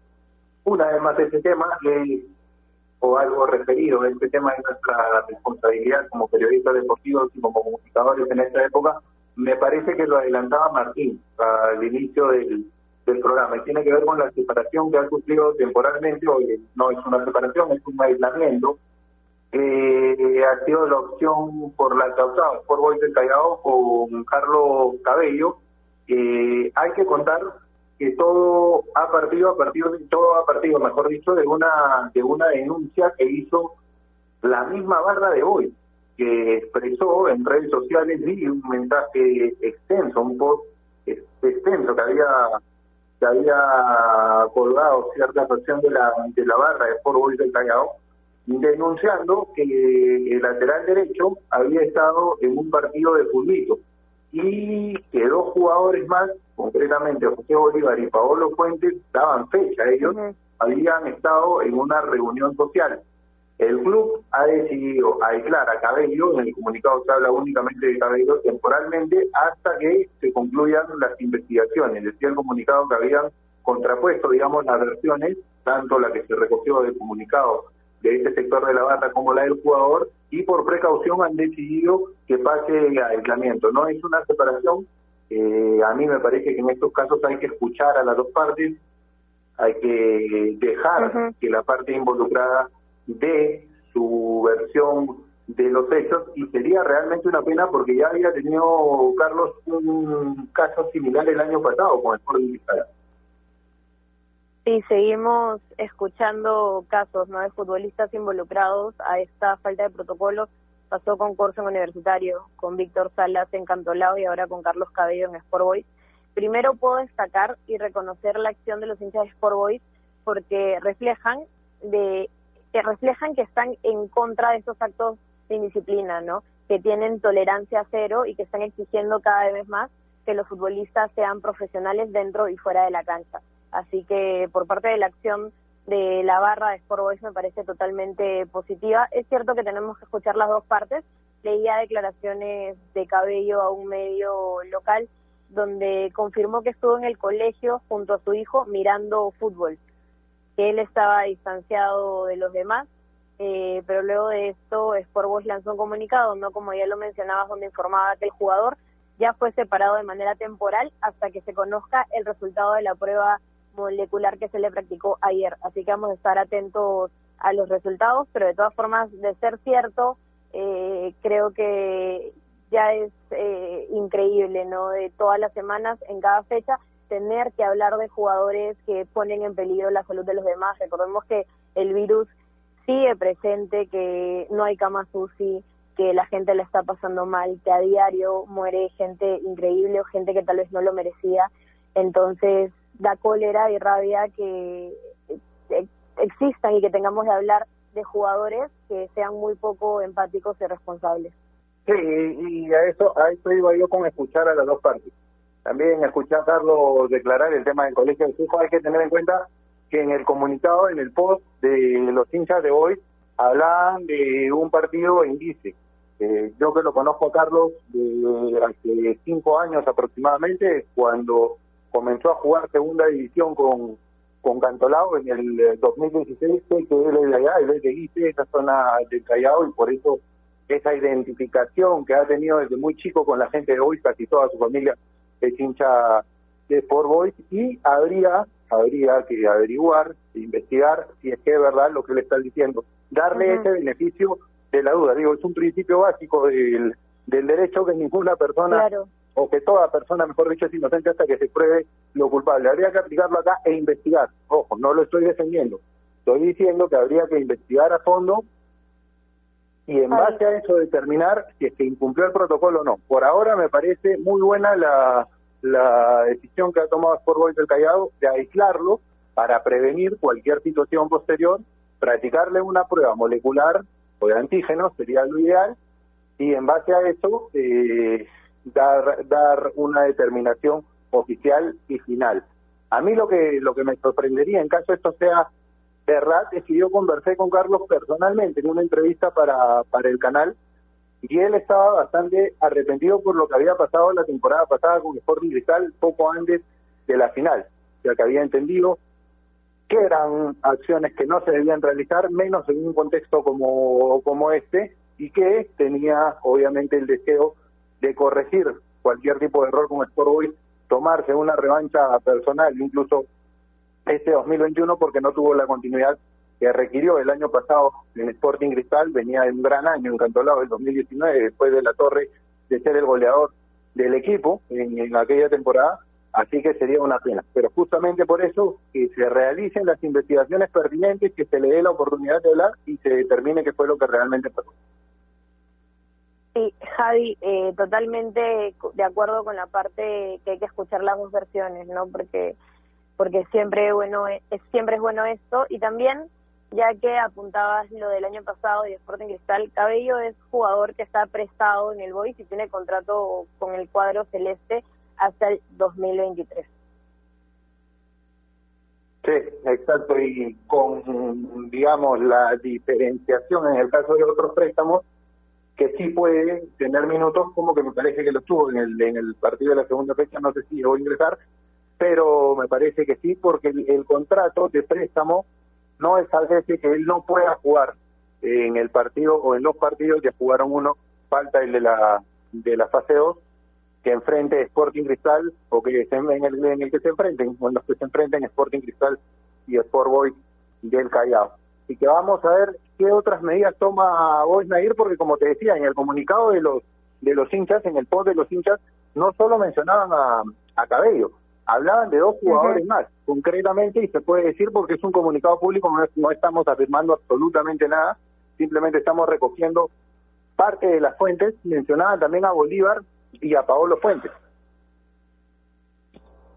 una vez más ese tema, o algo referido. Este tema es nuestra responsabilidad como periodistas deportivos y como comunicadores en esta época, me parece que lo adelantaba Martín al inicio del, programa y tiene que ver con la separación que ha sufrido temporalmente, hoy no es una separación, es un aislamiento, eh, ha sido la opción por la causada por Boy del Callao con Carlos Cabello. Eh, hay que contar que todo ha partido a partir de todo ha partido, mejor dicho, de una de una denuncia que hizo la misma barra de hoy, que expresó en redes sociales y un mensaje extenso, un post extenso que había que había colgado cierta versión de la de la barra de Sport Boys del Callao denunciando que el lateral derecho había estado en un partido de fulbito y que dos jugadores más, concretamente José Bolívar y Paolo Fuentes, daban fecha. Ellos habían estado en una reunión social. El club ha decidido aislar a Cabello, en el comunicado se habla únicamente de Cabello, temporalmente hasta que se concluyan las investigaciones. Decía el comunicado que habían contrapuesto, digamos, las versiones, tanto la que se recogió del comunicado de este sector de la barra como la del jugador y por precaución han decidido que pase a aislamiento. No es una separación, eh, a mí me parece que en estos casos hay que escuchar a las dos partes, hay que dejar que la parte involucrada dé su versión de los hechos y sería realmente una pena porque ya había tenido Carlos un caso similar el año pasado con el Cristal. Sí, seguimos escuchando casos ¿no? de futbolistas involucrados a esta falta de protocolo. Pasó con Corso Universitario, con Víctor Salas en Cantolao y ahora con Carlos Cabello en Sport Boys. Primero puedo destacar y reconocer la acción de los hinchas de Sport Boys porque reflejan de que reflejan que están en contra de estos actos de indisciplina, ¿no? Que tienen tolerancia cero y que están exigiendo cada vez más que los futbolistas sean profesionales dentro y fuera de la cancha. Así que por parte de la acción de la barra de Sport Boys me parece totalmente positiva. Es cierto que tenemos que escuchar las dos partes. Leía declaraciones de Cabello a un medio local donde confirmó que estuvo en el colegio junto a su hijo mirando fútbol, que él estaba distanciado de los demás, eh, pero luego de esto Sport Boys lanzó un comunicado, no como ya lo mencionabas, donde informaba que el jugador ya fue separado de manera temporal hasta que se conozca el resultado de la prueba molecular que se le practicó ayer. Así que vamos a estar atentos a los resultados, pero de todas formas, de ser cierto, eh, creo que ya es eh, increíble, ¿no? De todas las semanas, en cada fecha, tener que hablar de jugadores que ponen en peligro la salud de los demás. Recordemos que el virus sigue presente, que no hay camas UCI, que la gente le está pasando mal, que a diario muere gente increíble o gente que tal vez no lo merecía. Entonces, da cólera y rabia que existan y que tengamos que hablar de jugadores que sean muy poco empáticos y responsables. Sí, y a eso, a eso iba yo con escuchar a las dos partes. También escuchar a Carlos declarar el tema del colegio de hijos. Hay que tener en cuenta que en el comunicado, en el post de los hinchas de hoy, hablan de un partido en Dice. Eh, yo que lo conozco a Carlos de hace cinco años aproximadamente, cuando comenzó a jugar segunda división con, con Cantolao en el 2016, sé que él es de allá, él es de Guise, esa zona del Callao, y por eso esa identificación que ha tenido desde muy chico con la gente de hoy, casi toda su familia es hincha de Sport Boys, y habría, habría que averiguar, investigar si es que es verdad lo que le están diciendo, darle ese beneficio de la duda. Digo, es un principio básico del, del derecho que ninguna persona o que toda persona, mejor dicho, es inocente hasta que se pruebe lo culpable. Habría que aplicarlo acá e investigar. Ojo, no lo estoy defendiendo. Estoy diciendo que habría que investigar a fondo y en base a eso determinar si es que incumplió el protocolo o no. Por ahora me parece muy buena la, la decisión que ha tomado Sport Boys del Callao de aislarlo para prevenir cualquier situación posterior, practicarle una prueba molecular o de antígenos sería lo ideal y en base a eso eh, dar, dar una determinación oficial y final. A mí lo que, lo que me sorprendería en caso esto sea verdad es que yo conversé con Carlos personalmente en una entrevista para, para el canal y él estaba bastante arrepentido por lo que había pasado la temporada pasada con Sporting Cristal poco antes de la final, ya que había entendido que eran acciones que no se debían realizar, menos en un contexto como, como este, y que tenía obviamente el deseo de corregir cualquier tipo de error con Sport Boys, tomarse una revancha personal, incluso este 2021, porque no tuvo la continuidad que requirió el año pasado en Sporting Cristal, venía de un gran año encantolado el 2019, después de la torre de ser el goleador del equipo en, aquella temporada, Así que sería una pena. Pero justamente por eso que se realicen las investigaciones pertinentes, que se le dé la oportunidad de hablar y se determine qué fue lo que realmente pasó. Sí, Javi, eh, totalmente de acuerdo con la parte que hay que escuchar las dos versiones, ¿no? Porque porque siempre bueno es, siempre es bueno esto y también ya que apuntabas lo del año pasado de Sporting Cristal, Cabello es jugador que está prestado en el Boys y tiene contrato con el cuadro celeste hasta el 2023. Sí, exacto, y con, digamos, la diferenciación en el caso de otros préstamos, que sí puede tener minutos, como que me parece que lo tuvo en el, en el partido de la segunda fecha, no sé si llegó a ingresar, pero me parece que sí, porque el, contrato de préstamo no establece que él no pueda jugar en el partido o en los partidos, ya jugaron uno, falta el de la, de la fase 2, que enfrente Sporting Cristal o que en el, en el que se enfrenten, o en los que se enfrenten Sporting Cristal y Sport Boys del Callao. Y que vamos a ver qué otras medidas toma Boys Nair, porque como te decía, en el comunicado de los de los hinchas, en el post de los hinchas, no solo mencionaban a, a Cabello, hablaban de dos jugadores más, concretamente, y se puede decir porque es un comunicado público, no, no estamos afirmando absolutamente nada, simplemente estamos recogiendo parte de las fuentes, mencionaban también a Bolívar y a Paolo Fuentes.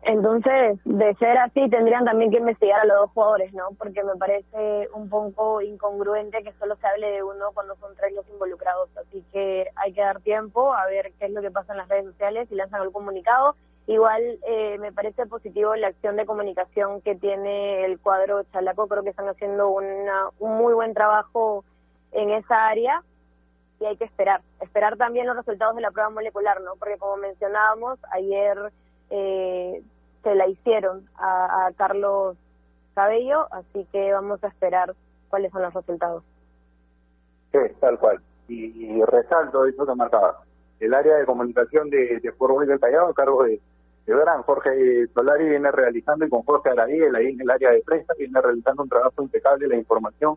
Entonces, de ser así, tendrían también que investigar a los dos jugadores, ¿no? Porque me parece un poco incongruente que solo se hable de uno cuando son tres los involucrados. Así que hay que dar tiempo a ver qué es lo que pasa en las redes sociales y lanzan el comunicado. Igual eh, me parece positivo la acción de comunicación que tiene el cuadro Chalaco. Creo que están haciendo una, un muy buen trabajo en esa área y hay que esperar. Esperar también los resultados de la prueba molecular, ¿no? Porque como mencionábamos, ayer eh, se la hicieron a, Carlos Cabello, así que vamos a esperar cuáles son los resultados. Sí, tal cual. Y, resalto eso que marcaba. El área de comunicación de, de Fútbol del Callao, a cargo de, de Gran Jorge Solari viene realizando y con Jorge Aradiel ahí en el área de prensa viene realizando un trabajo impecable la información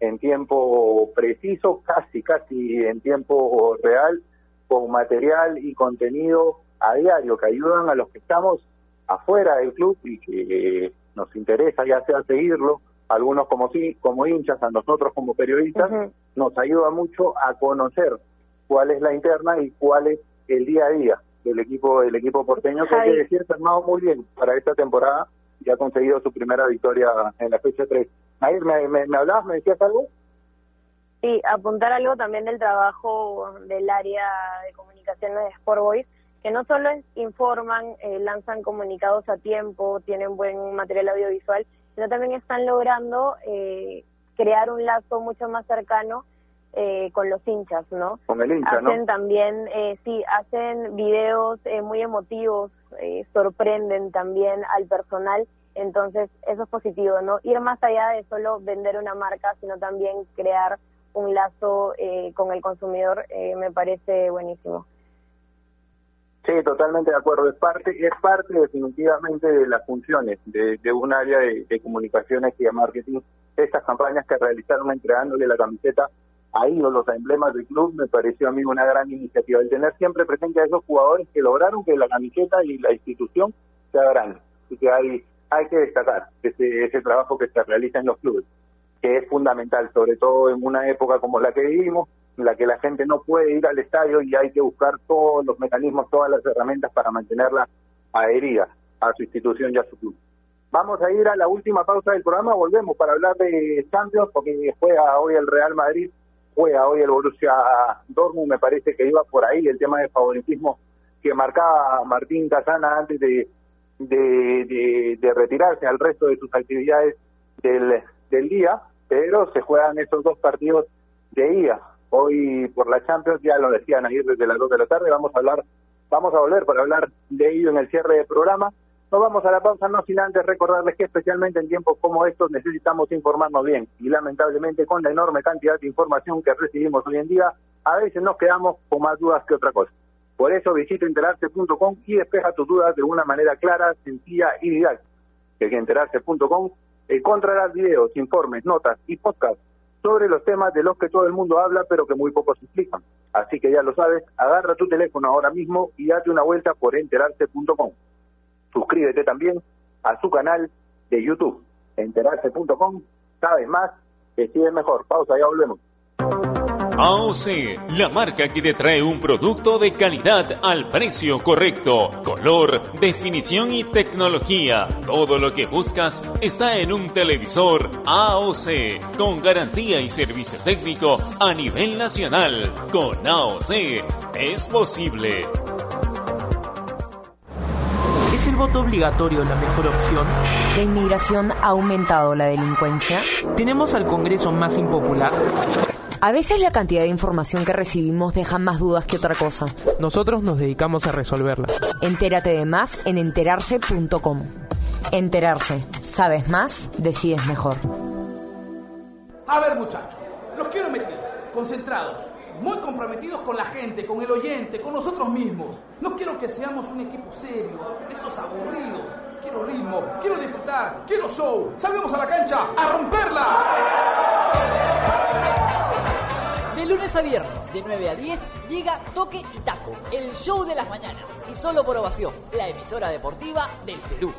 en tiempo preciso, casi, casi en tiempo real, con material y contenido a diario que ayudan a los que estamos afuera del club y que nos interesa ya sea seguirlo, algunos como sí, como hinchas, a nosotros como periodistas, nos ayuda mucho a conocer cuál es la interna y cuál es el día a día del equipo del equipo porteño, que hay que decir, se armado muy bien para esta temporada y ha conseguido su primera victoria en la fecha 3. Nair, ¿me, me, hablabas, me decías algo? Sí, apuntar algo también del trabajo del área de comunicaciones de Sport Boys, que no solo informan, eh, lanzan comunicados a tiempo, tienen buen material audiovisual, sino también están logrando eh, crear un lazo mucho más cercano eh, con los hinchas, ¿no? Con el hincha, hacen también, eh, sí, hacen videos eh, muy emotivos, eh, sorprenden también al personal, entonces eso es positivo, ¿no? Ir más allá de solo vender una marca, sino también crear un lazo eh, con el consumidor, eh, me parece buenísimo. Sí, totalmente de acuerdo. Es parte, es parte definitivamente de las funciones de, de un área de, de comunicaciones y de marketing. Estas campañas que realizaron entregándole la camiseta a ídolos, a emblemas del club, me pareció a mí una gran iniciativa. El tener siempre presente a esos jugadores que lograron que la camiseta y la institución sea grande. Así que hay, hay que destacar ese, ese trabajo que se realiza en los clubes, que es fundamental, sobre todo en una época como la que vivimos, en la que la gente no puede ir al estadio y hay que buscar todos los mecanismos, todas las herramientas para mantenerla adherida a su institución y a su club. Vamos a ir a la última pausa del programa, volvemos para hablar de Champions, porque juega hoy el Real Madrid juega hoy el Borussia Dortmund, me parece que iba por ahí el tema de favoritismo que marcaba Martín Casana antes de, de, retirarse al resto de sus actividades del, del día, pero se juegan esos dos partidos de día. Hoy por la Champions, ya lo decían ayer desde las dos de la tarde, vamos a hablar, vamos a volver para hablar de ello en el cierre del programa. Nos vamos a la pausa, no sin antes recordarles que especialmente en tiempos como estos necesitamos informarnos bien y lamentablemente con la enorme cantidad de información que recibimos hoy en día, a veces nos quedamos con más dudas que otra cosa. Por eso visita enterarse.com y despeja tus dudas de una manera clara, sencilla y didáctica. En enterarse.com encontrarás videos, informes, notas y podcasts sobre los temas de los que todo el mundo habla pero que muy pocos explican. Así que ya lo sabes, agarra tu teléfono ahora mismo y date una vuelta por enterarse.com. suscríbete también a su canal de YouTube, enterarse.com, sabes más, decides mejor. Pausa, ya volvemos. AOC, la marca que te trae un producto de calidad al precio correcto. Color, definición y tecnología. Todo lo que buscas está en un televisor AOC, con garantía y servicio técnico a nivel nacional. Con AOC es posible. ¿Es el voto obligatorio la mejor opción? ¿La inmigración ha aumentado la delincuencia? ¿Tenemos al Congreso más impopular? A veces la cantidad de información que recibimos deja más dudas que otra cosa. Nosotros nos dedicamos a resolverlas. Entérate de más en enterarse.com. Enterarse. Sabes más, decides mejor. A ver, muchachos, los quiero metidos, concentrados, muy comprometidos con la gente, con el oyente, con nosotros mismos. No quiero que seamos un equipo serio, esos aburridos. Quiero ritmo, quiero disfrutar, quiero show. Salgamos a la cancha a romperla. De lunes a viernes, de 9 a 10, llega Toque y Taco, el show de las mañanas. Y solo por ovación, la emisora deportiva del Perú.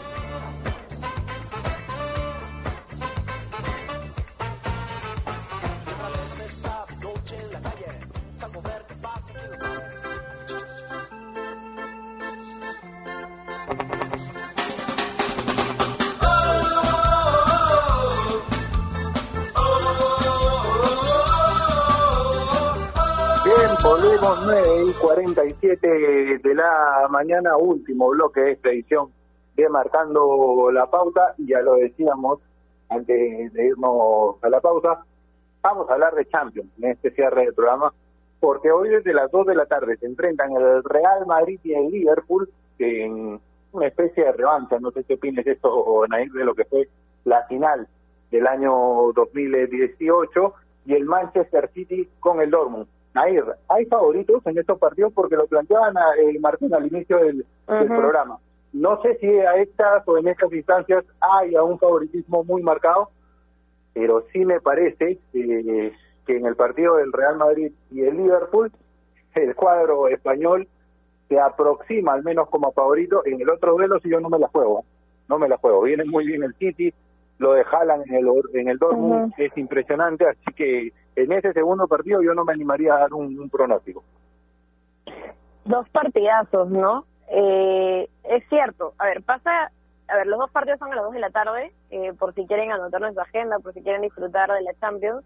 Volvemos 9 y 47 de la mañana, último bloque de esta edición de Marcando la Pauta, y ya lo decíamos antes de irnos a la pausa, vamos a hablar de Champions en este cierre del programa, porque hoy desde las 2 de la tarde se enfrentan el Real Madrid y el Liverpool en una especie de revancha, no sé qué opinas esto, Nair, de lo que fue la final del año 2018 y el Manchester City con el Dortmund. Nair, hay favoritos en estos partidos porque lo planteaban a, eh, Martín al inicio del, programa. No sé si a estas o en estas instancias hay un favoritismo muy marcado, pero sí me parece eh, que en el partido del Real Madrid y el Liverpool, el cuadro español se aproxima al menos como favorito. En el otro duelo si yo no me la juego, ¿eh? no me la juego. Viene muy bien el City, lo de Haaland en el, en el Dortmund es impresionante, así que en ese segundo partido yo no me animaría a dar un, pronóstico. Dos partidazos, ¿no? Eh, es cierto. A ver, pasa. A ver, los dos partidos son a las dos de la tarde, eh, por si quieren anotarlo en su agenda, por si quieren disfrutar de la Champions.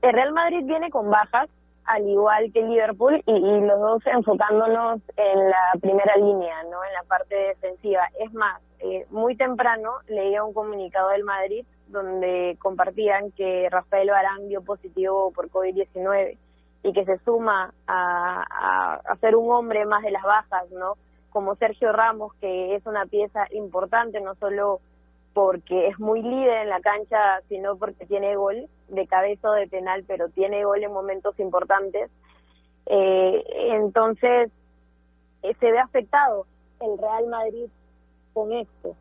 El Real Madrid viene con bajas, al igual que Liverpool, y, y los dos enfocándonos en la primera línea, ¿no? En la parte defensiva. Es más, eh, muy temprano leía un comunicado del Madrid donde compartían que Rafael Barán dio positivo por COVID-19 y que se suma a, a, ser un hombre más de las bajas, ¿no? Como Sergio Ramos, que es una pieza importante, no solo porque es muy líder en la cancha, sino porque tiene gol de cabeza o de penal, pero tiene gol en momentos importantes. Eh, entonces, eh, se ve afectado el Real Madrid con esto.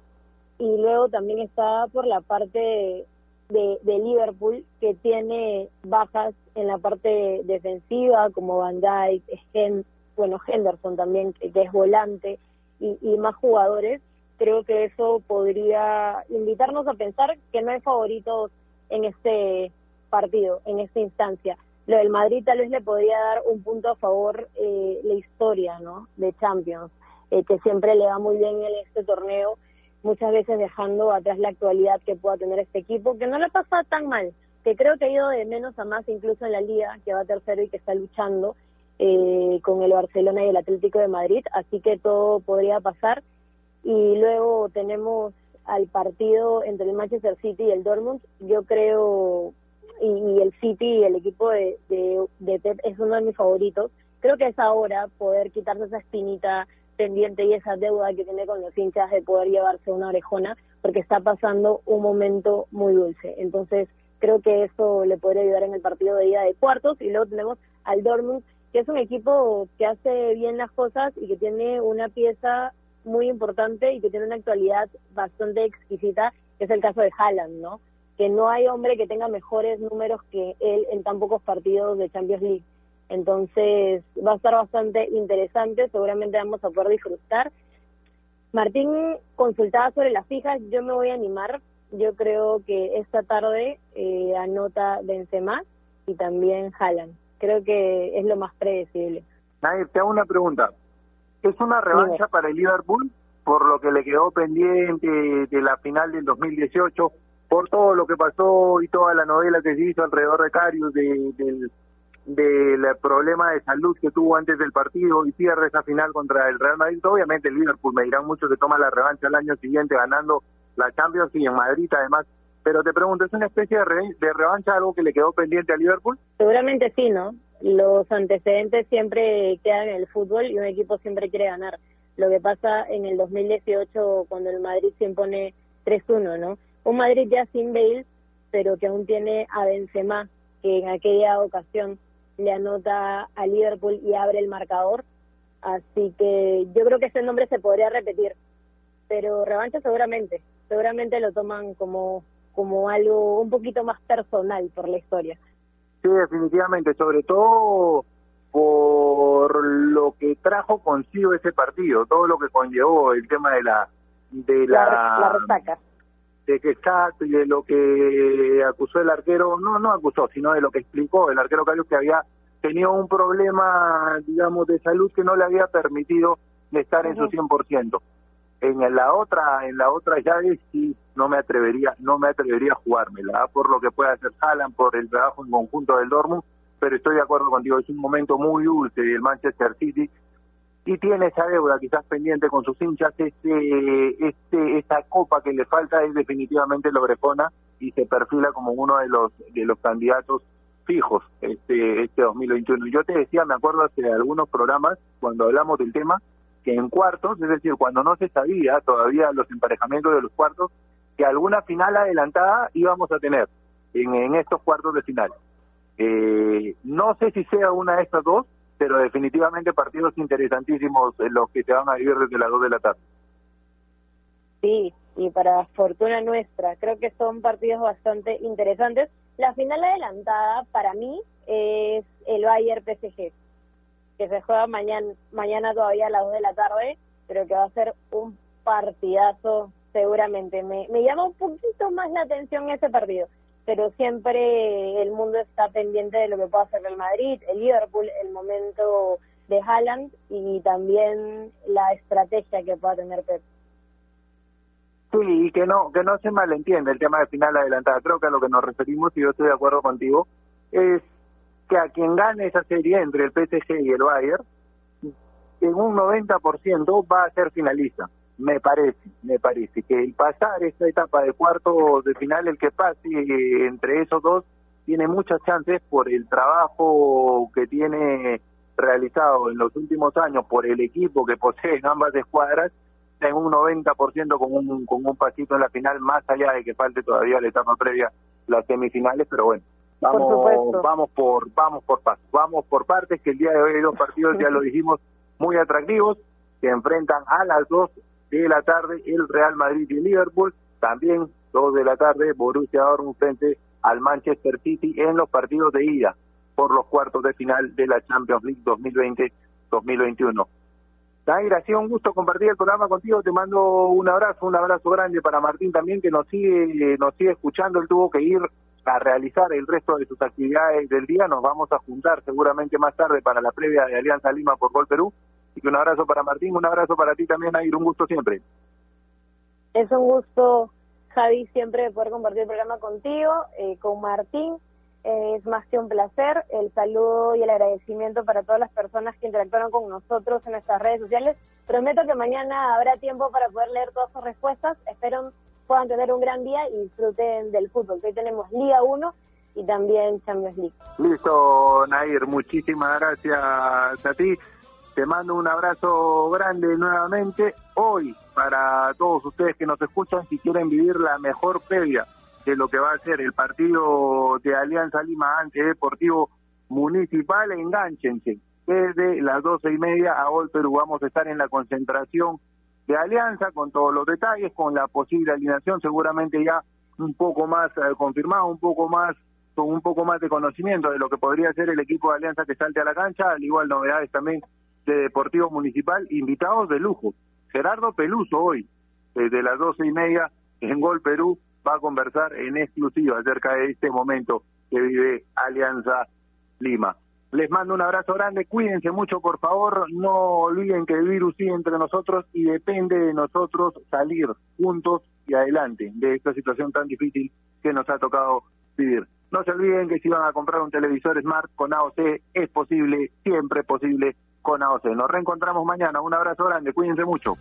Y luego también está por la parte de, de Liverpool, que tiene bajas en la parte defensiva, como Van Dijk, bueno, Henderson también, que, es volante, y, y más jugadores. Creo que eso podría invitarnos a pensar que no hay favoritos en este partido, en esta instancia. Lo del Madrid tal vez le podría dar un punto a favor eh, la historia, ¿no? De Champions, eh, que siempre le va muy bien en este torneo, muchas veces dejando atrás la actualidad que pueda tener este equipo, que no le pasa tan mal, que creo que ha ido de menos a más incluso en la liga, que va tercero y que está luchando eh, con el Barcelona y el Atlético de Madrid, así que todo podría pasar. Y luego tenemos al partido entre el Manchester City y el Dortmund. Yo creo, y, y el City y el equipo de, de, de Pep es uno de mis favoritos. Creo que es ahora poder quitarse esa espinita pendiente y esa deuda que tiene con los hinchas de poder llevarse una orejona, porque está pasando un momento muy dulce. Entonces, creo que eso le podría ayudar en el partido de ida de cuartos. Y luego tenemos al Dortmund, que es un equipo que hace bien las cosas y que tiene una pieza muy importante y que tiene una actualidad bastante exquisita, que es el caso de Haaland, ¿no? Que no hay hombre que tenga mejores números que él en tan pocos partidos de Champions League. Entonces va a estar bastante interesante, seguramente vamos a poder disfrutar. Martín consultaba sobre las fijas, yo me voy a animar. Yo creo que esta tarde eh, anota Benzema y también Haaland. Creo que es lo más predecible. Nair, te hago una pregunta. ¿Es una revancha para el Liverpool por lo que le quedó pendiente de la final del 2018, por todo lo que pasó y toda la novela que se hizo alrededor de Carius, de, del, del problema de salud que tuvo antes del partido y pierde esa final contra el Real Madrid? Obviamente el Liverpool, me dirán muchos, que toma la revancha el año siguiente ganando la Champions y en Madrid además. Pero te pregunto, ¿es una especie de, de revancha algo que le quedó pendiente al Liverpool? Seguramente sí, ¿no? Los antecedentes siempre quedan en el fútbol y un equipo siempre quiere ganar. Lo que pasa en el 2018 cuando el Madrid se impone 3-1, ¿no? Un Madrid ya sin Bale, pero que aún tiene a Benzema, que en aquella ocasión le anota a Liverpool y abre el marcador. Así que yo creo que ese nombre se podría repetir. Pero revancha seguramente, seguramente lo toman como, como algo un poquito más personal por la historia. Sí, definitivamente, sobre todo por lo que trajo consigo ese partido, todo lo que conllevó el tema de la de la, la, resaca. De que y de lo que acusó el arquero, no no acusó, sino de lo que explicó el arquero Carius que había tenido un problema, digamos, de salud que no le había permitido estar en su 100%. En la otra en la otra llave sí no me atrevería no me atrevería a jugármela por lo que puede hacer Haaland por el trabajo en conjunto del Dortmund pero estoy de acuerdo contigo, es un momento muy dulce del Manchester City y tiene esa deuda quizás pendiente con sus hinchas, este, este, esta copa que le falta es definitivamente lo Logrepona y se perfila como uno de los de los candidatos fijos este este 2021. Yo te decía, me acuerdo hace algunos programas cuando hablamos del tema que en cuartos, es decir, cuando no se sabía todavía los emparejamientos de los cuartos, que alguna final adelantada íbamos a tener en, en estos cuartos de final. Eh, no sé si sea una de estas dos, pero definitivamente partidos interesantísimos en los que se van a vivir desde las dos de la tarde. Sí, y para fortuna nuestra, creo que son partidos bastante interesantes. La final adelantada para mí es el Bayern PSG, que se juega mañana, mañana todavía a las 2 de la tarde, pero que va a ser un partidazo seguramente. Me, me llama un poquito más la atención ese partido pero siempre el mundo está pendiente de lo que pueda hacer el Madrid, el Liverpool, el momento de Haaland y también la estrategia que pueda tener Pep. Sí, y que no que no se malentiende el tema de final adelantada. Creo que a lo que nos referimos, y yo estoy de acuerdo contigo, es que a quien gane esa serie entre el PSG y el Bayern, en un 90% va a ser finalista me parece, me parece que el pasar esta etapa de cuarto de final, el que pase entre esos dos, tiene muchas chances por el trabajo que tiene realizado en los últimos años por el equipo que posee en ambas escuadras, en un 90% con un, con un pasito en la final, más allá de que falte todavía la etapa previa, las semifinales, pero bueno, vamos, vamos por, vamos por pasos, vamos por partes, que el día de hoy hay dos partidos, ya lo dijimos, muy atractivos, que enfrentan a las dos de la tarde el Real Madrid y Liverpool, también dos de la tarde Borussia Dortmund frente al Manchester City en los partidos de ida por los cuartos de final de la Champions League 2020-2021. Nair, ha sido un gusto compartir el programa contigo. Te mando un abrazo, un abrazo grande para Martín también, que nos sigue, nos sigue escuchando. Él tuvo que ir a realizar el resto de sus actividades del día. Nos vamos a juntar seguramente más tarde para la previa de Alianza Lima por Gol Perú. Así que un abrazo para Martín, un abrazo para ti también, Nair, un gusto siempre. Es un gusto, Javi, siempre poder compartir el programa contigo, eh, con Martín. Eh, es más que un placer. El saludo y el agradecimiento para todas las personas que interactuaron con nosotros en nuestras redes sociales. Prometo que mañana habrá tiempo para poder leer todas sus respuestas. Espero puedan tener un gran día y disfruten del fútbol. Hoy tenemos Liga 1 y también Champions League. Listo, Nair. Muchísimas gracias a ti. Te mando un abrazo grande nuevamente hoy para todos ustedes que nos escuchan si quieren vivir la mejor previa de lo que va a ser el partido de Alianza Lima ante Deportivo Municipal, enganchense. Desde las doce y media a Gol Perú vamos a estar en la concentración de Alianza con todos los detalles, con la posible alineación seguramente ya un poco más eh, confirmado, un poco más con un poco más de conocimiento de lo que podría ser el equipo de Alianza que salte a la cancha, al igual novedades también de Deportivo Municipal, invitados de lujo, Gerardo Peluso hoy, desde las doce y media, en Gol Perú, va a conversar en exclusiva acerca de este momento que vive Alianza Lima. Les mando un abrazo grande, cuídense mucho por favor, no olviden que el virus entre nosotros y depende de nosotros salir juntos y adelante de esta situación tan difícil que nos ha tocado vivir. No se olviden que si van a comprar un televisor Smart con AOC, es posible, siempre posible con AOC. Nos reencontramos mañana, un abrazo grande, cuídense mucho.